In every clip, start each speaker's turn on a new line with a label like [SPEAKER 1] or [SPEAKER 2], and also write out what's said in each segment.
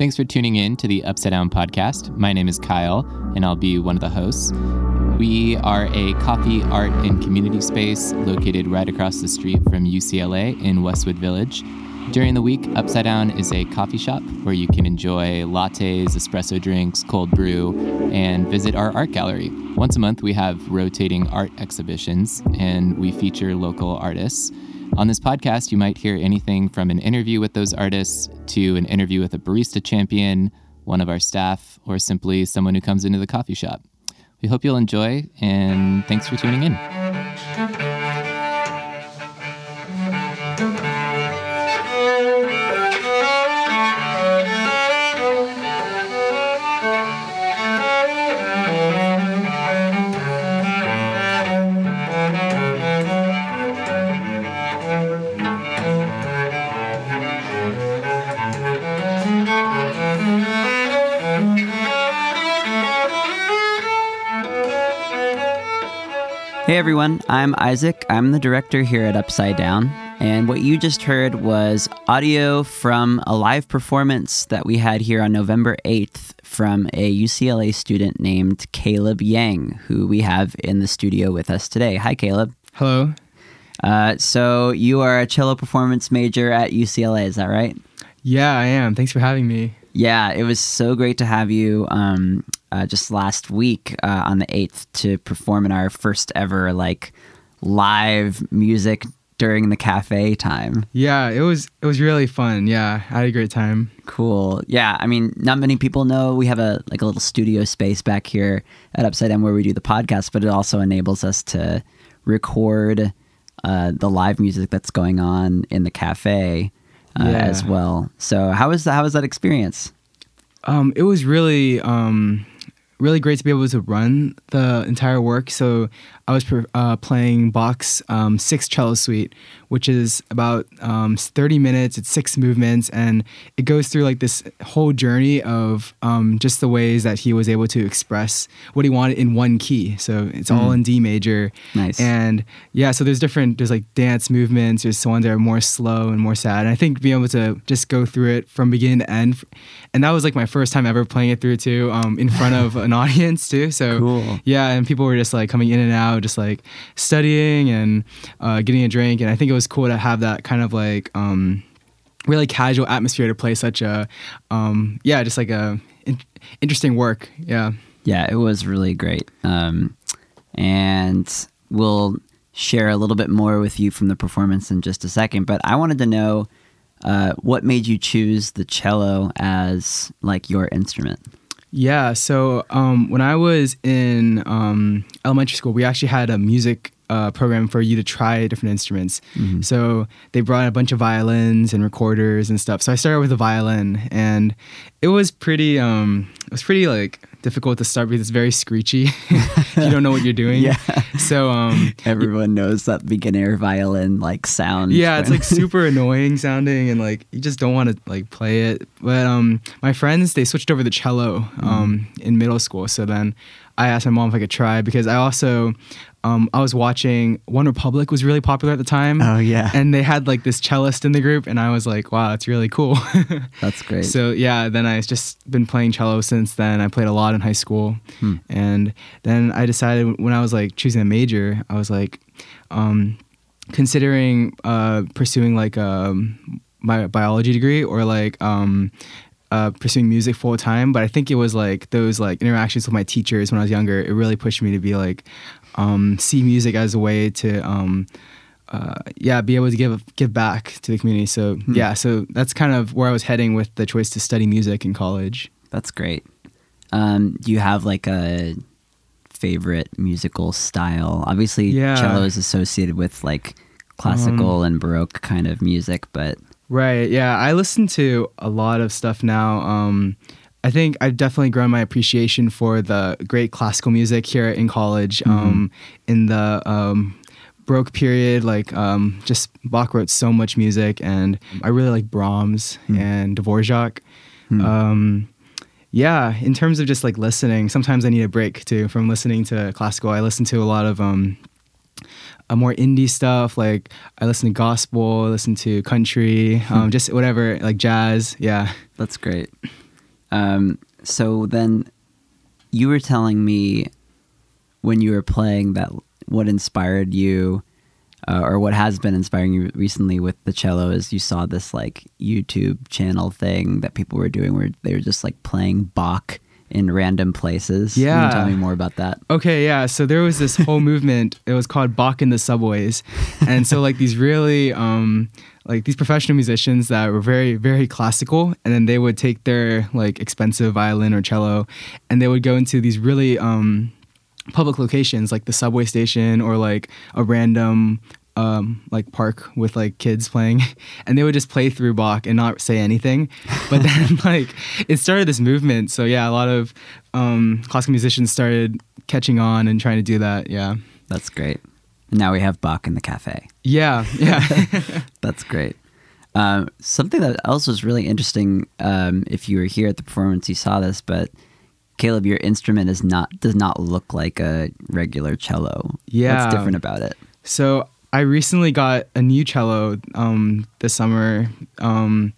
[SPEAKER 1] Thanks for tuning in to the Upside Down podcast. My name is Kyle, and I'll be one of the hosts. We are a coffee, art, and community space located right across the street from UCLA in Westwood Village. During the week, Upside Down is a coffee shop where you can enjoy lattes, espresso drinks, cold brew, and visit our art gallery. Once a month, we have rotating art exhibitions and we feature local artists. On this podcast, you might hear anything from an interview with those artists to an interview with a barista champion, one of our staff, or simply someone who comes into the coffee shop. We hope you'll enjoy, and thanks for tuning in.
[SPEAKER 2] Everyone, I'm Isaac. I'm the director here at Upside Down. And what you just heard was audio from a live performance that we had here on November 8th from a UCLA student named Caleb Yang, who we have in the studio with us today. Hi, Caleb.
[SPEAKER 3] Hello.
[SPEAKER 2] Uh, so you are a cello performance major at UCLA, is that right?
[SPEAKER 3] Yeah, I am. Thanks for having me.
[SPEAKER 2] Yeah, it was so great to have you um, uh, just last week uh, on the 8th to perform in our first ever like live music during the cafe time.
[SPEAKER 3] Yeah, it was it was really fun. Yeah, I had a great time.
[SPEAKER 2] Cool. Yeah, I mean, not many people know we have a like a little studio space back here at Upside Down where we do the podcast, but it also enables us to record uh, the live music that's going on in the cafe uh,
[SPEAKER 3] Yeah.
[SPEAKER 2] as well. So, how was how was that experience?
[SPEAKER 3] Um, it was really um, really great to be able to run the entire work. So I was uh, playing Bach's um, Six Cello Suite, which is about um, 30 minutes. It's six movements, and it goes through like this whole journey of um, just the ways that he was able to express what he wanted in one key. So it's all in D major.
[SPEAKER 2] Nice.
[SPEAKER 3] And yeah, so there's different, there's like dance movements, there's ones that are more slow and more sad. And I think being able to just go through it from beginning to end, and that was like my first time ever playing it through too, um, in front of an audience too. So
[SPEAKER 2] Cool.
[SPEAKER 3] yeah, and people were just like coming in and out, just like studying and uh, getting a drink. And I think it was cool to have that kind of like, um, really casual atmosphere to play such a, um, yeah, just like a in- interesting work. Yeah.
[SPEAKER 2] Yeah, it was really great. Um, and we'll share a little bit more with you from the performance in just a second. But I wanted to know uh, what made you choose the cello as like your instrument.
[SPEAKER 3] Yeah. So um, when I was in um, elementary school, we actually had a music uh, program for you to try different instruments. So they brought a bunch of violins and recorders and stuff. So I started with a violin, and it was pretty. Um, it was pretty like difficult to start because it's very screechy. you don't know what you're doing.
[SPEAKER 2] Yeah.
[SPEAKER 3] So um,
[SPEAKER 2] Everyone knows that beginner violin like sound.
[SPEAKER 3] yeah, it's like super annoying sounding, and like you just don't want to like play it. But um, my friends they switched over to cello um in middle school. So then I asked my mom if I could try because I also um I was watching OneRepublic was really popular at the time.
[SPEAKER 2] Oh, yeah.
[SPEAKER 3] and they had like this cellist in the group, and I was like, wow, that's really cool.
[SPEAKER 2] That's great.
[SPEAKER 3] So yeah, then I just been playing cello since then. I played a lot in high school,
[SPEAKER 2] Hmm.
[SPEAKER 3] and then I decided when I was like choosing a major, I was like um, considering uh, pursuing like um, my biology degree or like um, uh, pursuing music full time. But I think it was like those like interactions with my teachers when I was younger. It really pushed me to be like um, see music as a way to. Um, uh, yeah, be able to give give back to the community. So yeah, so that's kind of where I was heading with the choice to study music in college.
[SPEAKER 2] That's great. Um, do you have like a favorite musical style? Obviously,
[SPEAKER 3] Yeah.
[SPEAKER 2] cello is associated with like classical and baroque kind of music, but
[SPEAKER 3] Right. Yeah, I listen to a lot of stuff now. Um, I think I've definitely grown my appreciation for the great classical music here in college. Um, in the um, Baroque period, like um, just Bach wrote so much music, and I really like Brahms and Dvorak. Um, yeah, in terms of just like listening, sometimes I need a break too from listening to classical. I listen to a lot of um, uh, more indie stuff. Like I listen to gospel, I listen to country, um, just whatever, like jazz. Yeah.
[SPEAKER 2] That's great. Um, so then you were telling me when you were playing that what inspired you uh, or what has been inspiring you recently with the cello is you saw this like YouTube channel thing that people were doing where they were just like playing Bach in random places. Can
[SPEAKER 3] Yeah.
[SPEAKER 2] you tell me more about that?
[SPEAKER 3] Okay, yeah. So there was this whole movement. It was called Bach in the subways, and so like these really um, like these professional musicians that were very very classical, and then they would take their like expensive violin or cello, and they would go into these really um, public locations like the subway station or like a random um, like park with like kids playing, and they would just play through Bach and not say anything. But then like it started this movement. So yeah, a lot of um, classical musicians started catching on and trying to do that. Yeah,
[SPEAKER 2] That's great. Now we have Bach in the cafe.
[SPEAKER 3] yeah, yeah.
[SPEAKER 2] That's great. Um, something that else was really interesting. Um, if you were here at the performance, you saw this, but Caleb, your instrument is not does not look like a regular cello.
[SPEAKER 3] Yeah.
[SPEAKER 2] what's different about it?
[SPEAKER 3] So I recently got a new cello um, this summer. Um,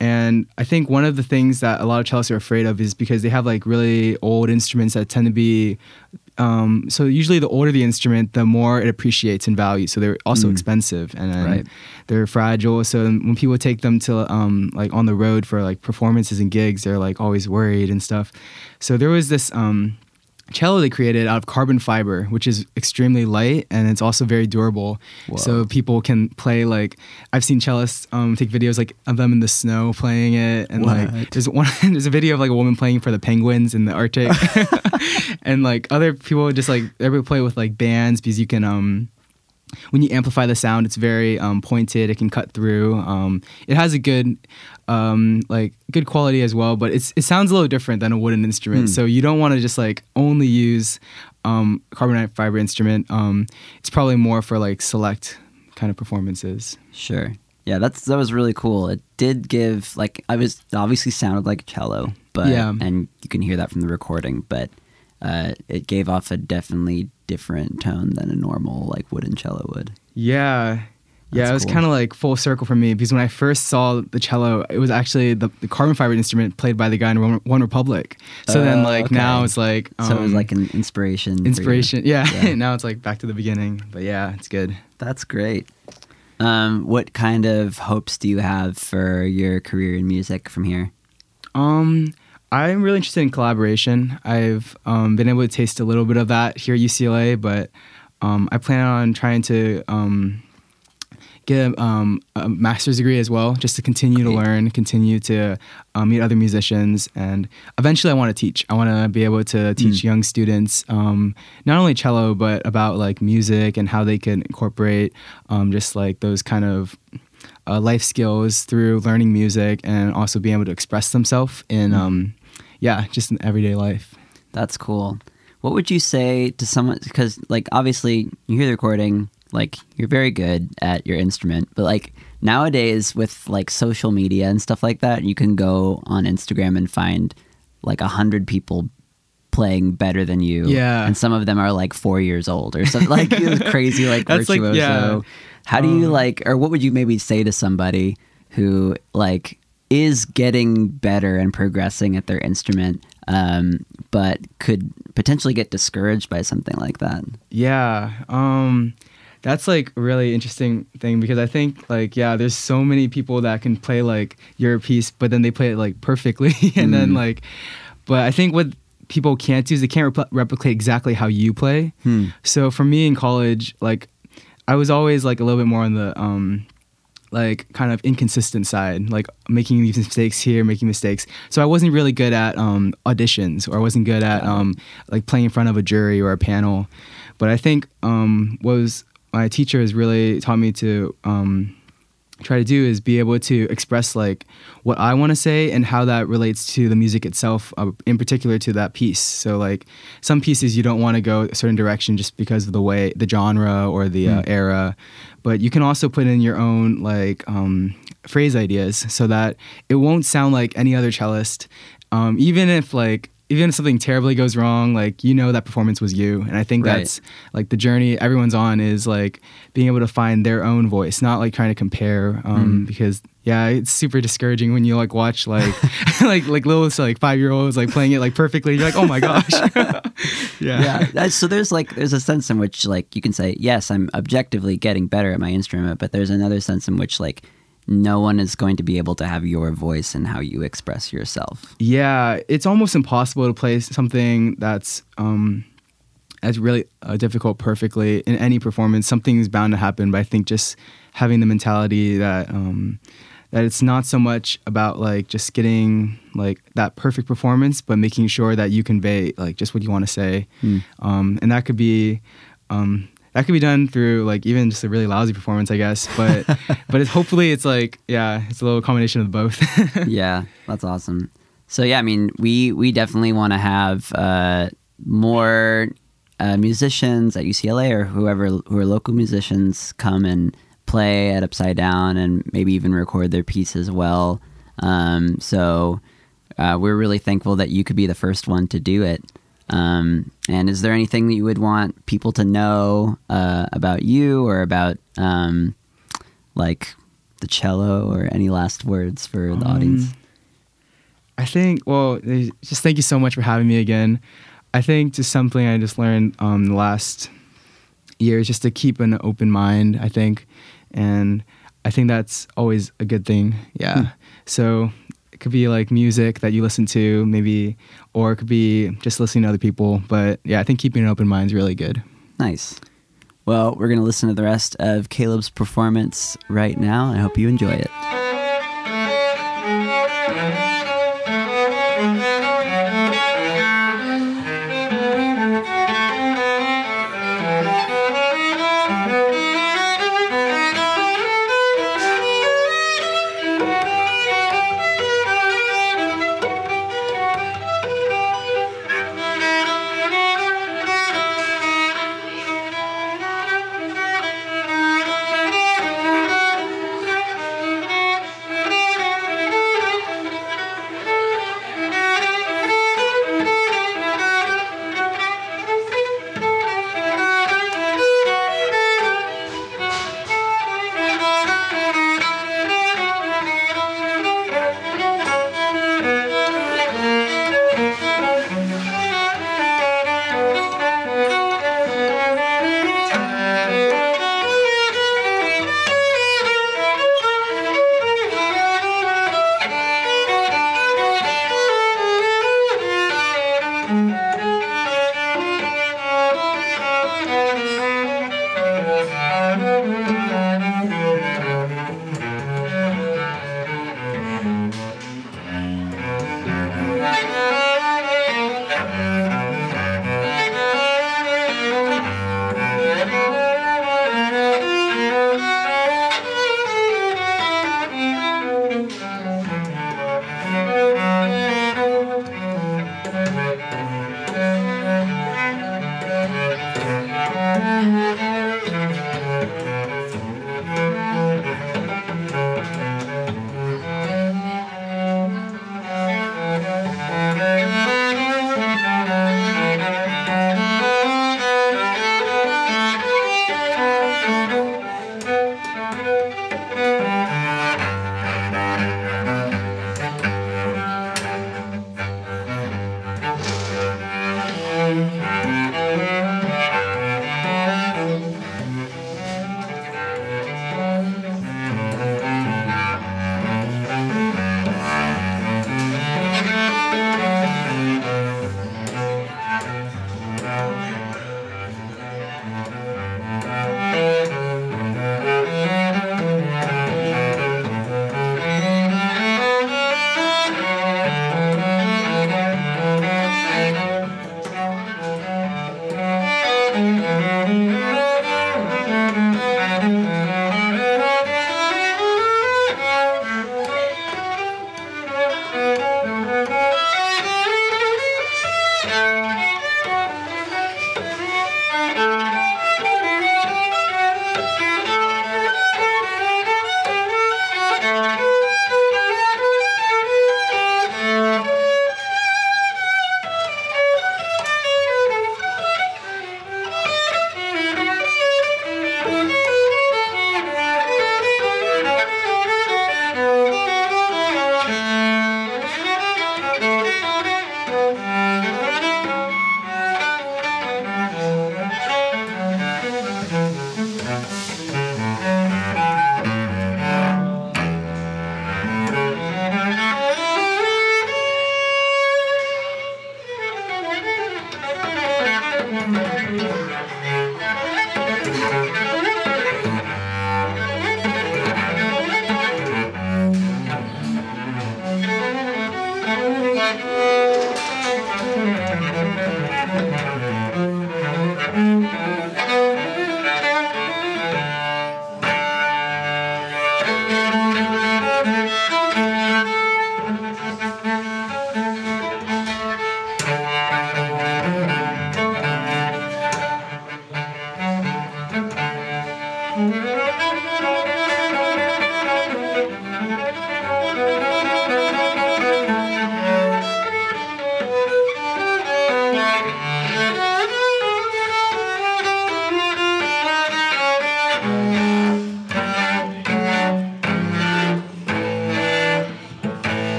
[SPEAKER 3] and I think one of the things that a lot of cellists are afraid of is because they have like really old instruments that tend to be. Um, so usually, the older the instrument, the more it appreciates in value. So they're also
[SPEAKER 2] Mm.
[SPEAKER 3] expensive and
[SPEAKER 2] Right.
[SPEAKER 3] they're fragile. So when people take them to um, like on the road for like performances and gigs, they're like always worried and stuff. So there was this um, cello they created out of carbon fiber, which is extremely light and it's also very durable.
[SPEAKER 2] Whoa.
[SPEAKER 3] So people can play like I've seen cellists um, take videos like of them in the snow playing it, and
[SPEAKER 2] What?
[SPEAKER 3] like there's one there's a video of like a woman playing for the penguins in the Arctic, and like other people just like everybody play with like bands because you can um when you amplify the sound, it's very um, pointed. It can cut through. Um, it has a good, um, like good quality as well, but it's it sounds a little different than a wooden instrument.
[SPEAKER 2] Hmm.
[SPEAKER 3] So you don't want to just like only use um, carbon fiber instrument. Um, it's probably more for like select kind of performances.
[SPEAKER 2] Sure. Yeah, that's that was really cool. It did give like I was obviously sounded like a cello, but
[SPEAKER 3] Yeah.
[SPEAKER 2] and you can hear that from the recording, but uh, it gave off a definitely different tone than a normal like wooden cello would.
[SPEAKER 3] Yeah. Yeah, it was
[SPEAKER 2] cool.
[SPEAKER 3] kind of like full circle for me because when I first saw the cello, it was actually the, the carbon fiber instrument played by the guy in One, OneRepublic. So then,
[SPEAKER 2] Oh,
[SPEAKER 3] like now it's like
[SPEAKER 2] so it was
[SPEAKER 3] um,
[SPEAKER 2] like an inspiration.
[SPEAKER 3] inspiration. Yeah,
[SPEAKER 2] Yeah.
[SPEAKER 3] now it's like back to the beginning. But yeah, it's good.
[SPEAKER 2] That's great. Um, what kind of hopes do you have for your career in music from here?
[SPEAKER 3] Um, I'm really interested in collaboration. I've um, been able to taste a little bit of that here at UCLA, but um, I plan on trying to um, get a, um, a master's degree as well, just to continue to learn, continue to um, meet other musicians, and eventually I want to teach. I want to be able to teach
[SPEAKER 2] Mm.
[SPEAKER 3] young students um, not only cello, but about like music and how they can incorporate um, just like those kind of uh, life skills through learning music and also being able to express themselves in
[SPEAKER 2] Mm.
[SPEAKER 3] um, yeah just in everyday life
[SPEAKER 2] That's cool. What would you say to someone? Because, like, obviously, you hear the recording, like, you're very good at your instrument, but, like, nowadays with, like, social media and stuff like that, you can go on Instagram and find, like, a hundred people playing better than you.
[SPEAKER 3] Yeah.
[SPEAKER 2] And some of them are, like, four years old or something, like, crazy, like,
[SPEAKER 3] That's, like,
[SPEAKER 2] virtuoso.
[SPEAKER 3] yeah.
[SPEAKER 2] How do you,
[SPEAKER 3] Um,
[SPEAKER 2] like, or what would you maybe say to somebody who, like, is getting better and progressing at their instrument, um, but could potentially get discouraged by something like that.
[SPEAKER 3] yeah um that's like a really interesting thing because i think like yeah there's so many people that can play like your piece but then they play it like perfectly and then
[SPEAKER 2] Mm.
[SPEAKER 3] like but i think what people can't do is they can't repl- replicate exactly how you play
[SPEAKER 2] Hmm.
[SPEAKER 3] So for me in college, like I was always like a little bit more on the um like kind of inconsistent side, like making these mistakes here, making mistakes. So I wasn't really good at um auditions or I wasn't good at um like playing in front of a jury or a panel. But I think um was my teacher has really taught me to um try to do is be able to express like what I want to say and how that relates to the music itself, uh, in particular to that piece. So like some pieces you don't want to go a certain direction just because of the way the genre or the uh,
[SPEAKER 2] Mm.
[SPEAKER 3] era, but you can also put in your own like um, phrase ideas so that it won't sound like any other cellist, um, even if like even if something terribly goes wrong, like you know that performance was you, and I think
[SPEAKER 2] Right.
[SPEAKER 3] that's like the journey everyone's on is like being able to find their own voice, not like trying to compare, um, because yeah, it's super discouraging when you like watch like like like little like five year olds like playing it like perfectly. You're like, oh my gosh, yeah,
[SPEAKER 2] yeah so there's like there's a sense in which like you can say yes i'm objectively getting better at my instrument but there's another sense in which like no one is going to be able to have your voice and how you express yourself
[SPEAKER 3] Yeah, it's almost impossible to play something that's um, that's really uh, difficult perfectly in any performance. Something's bound to happen, but I think just having the mentality that um, that it's not so much about like just getting like that perfect performance, but making sure that you convey like just what you want to say, um, and that could be. Um, that could be done through like even just a really lousy performance, I guess. But but it's hopefully it's like yeah, it's a little combination of both.
[SPEAKER 2] yeah that's awesome so yeah i mean we we definitely want to have uh, more uh, musicians at ucla or whoever who are local musicians come and play at upside down and maybe even record their piece as well um, so uh, we're really thankful that you could be the first one to do it um, and is there anything that you would want people to know uh, about you or about um, like the cello or any last words for the audience
[SPEAKER 3] I think, well, just thank you so much for having me again. I think just something I just learned um, the last year is just to keep an open mind, I think. And I think that's always a good thing. Yeah. So it could be like music that you listen to, maybe, or it could be just listening to other people. But yeah, I think keeping an open mind is really good.
[SPEAKER 2] Nice. Well, we're going to listen to the rest of Caleb's performance right now. I hope you enjoy it.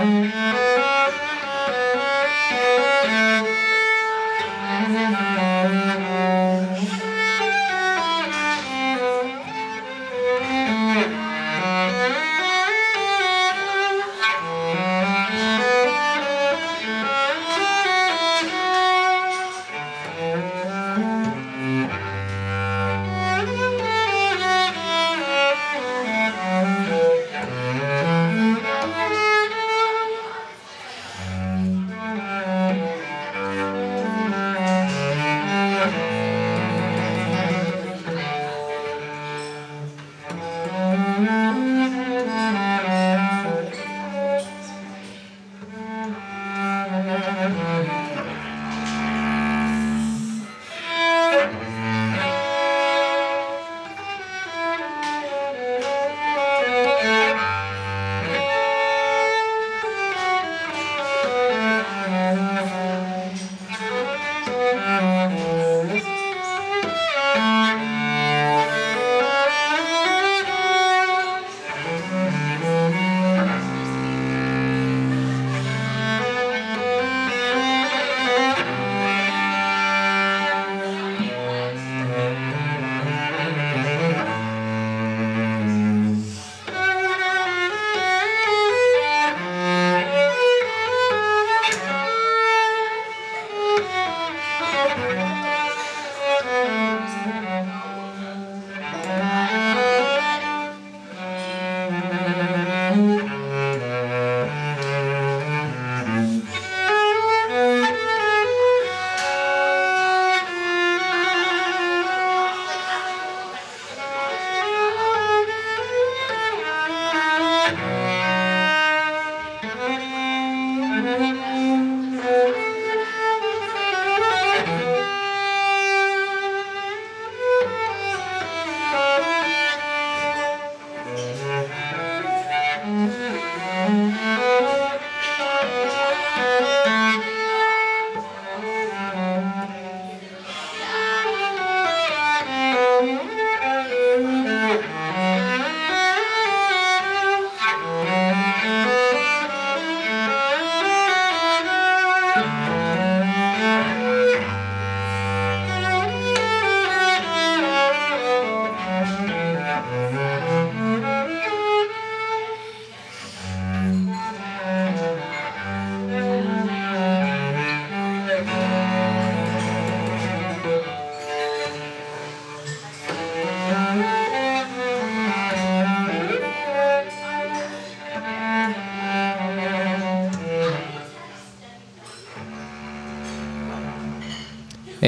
[SPEAKER 4] Mm-hmm.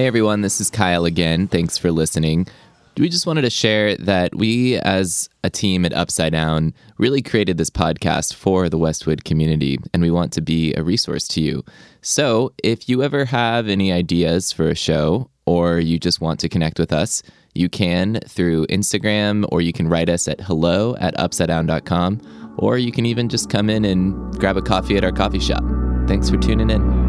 [SPEAKER 1] Hey everyone, this is Kyle again. Thanks for listening. We just wanted to share that we, as a team at Upside Down, really created this podcast for the Westwood community, and we want to be a resource to you. So, if you ever have any ideas for a show or you just want to connect with us, you can through Instagram or you can write us at hello at upsidedown.com or you can even just come in and grab a coffee at our coffee shop. Thanks for tuning in.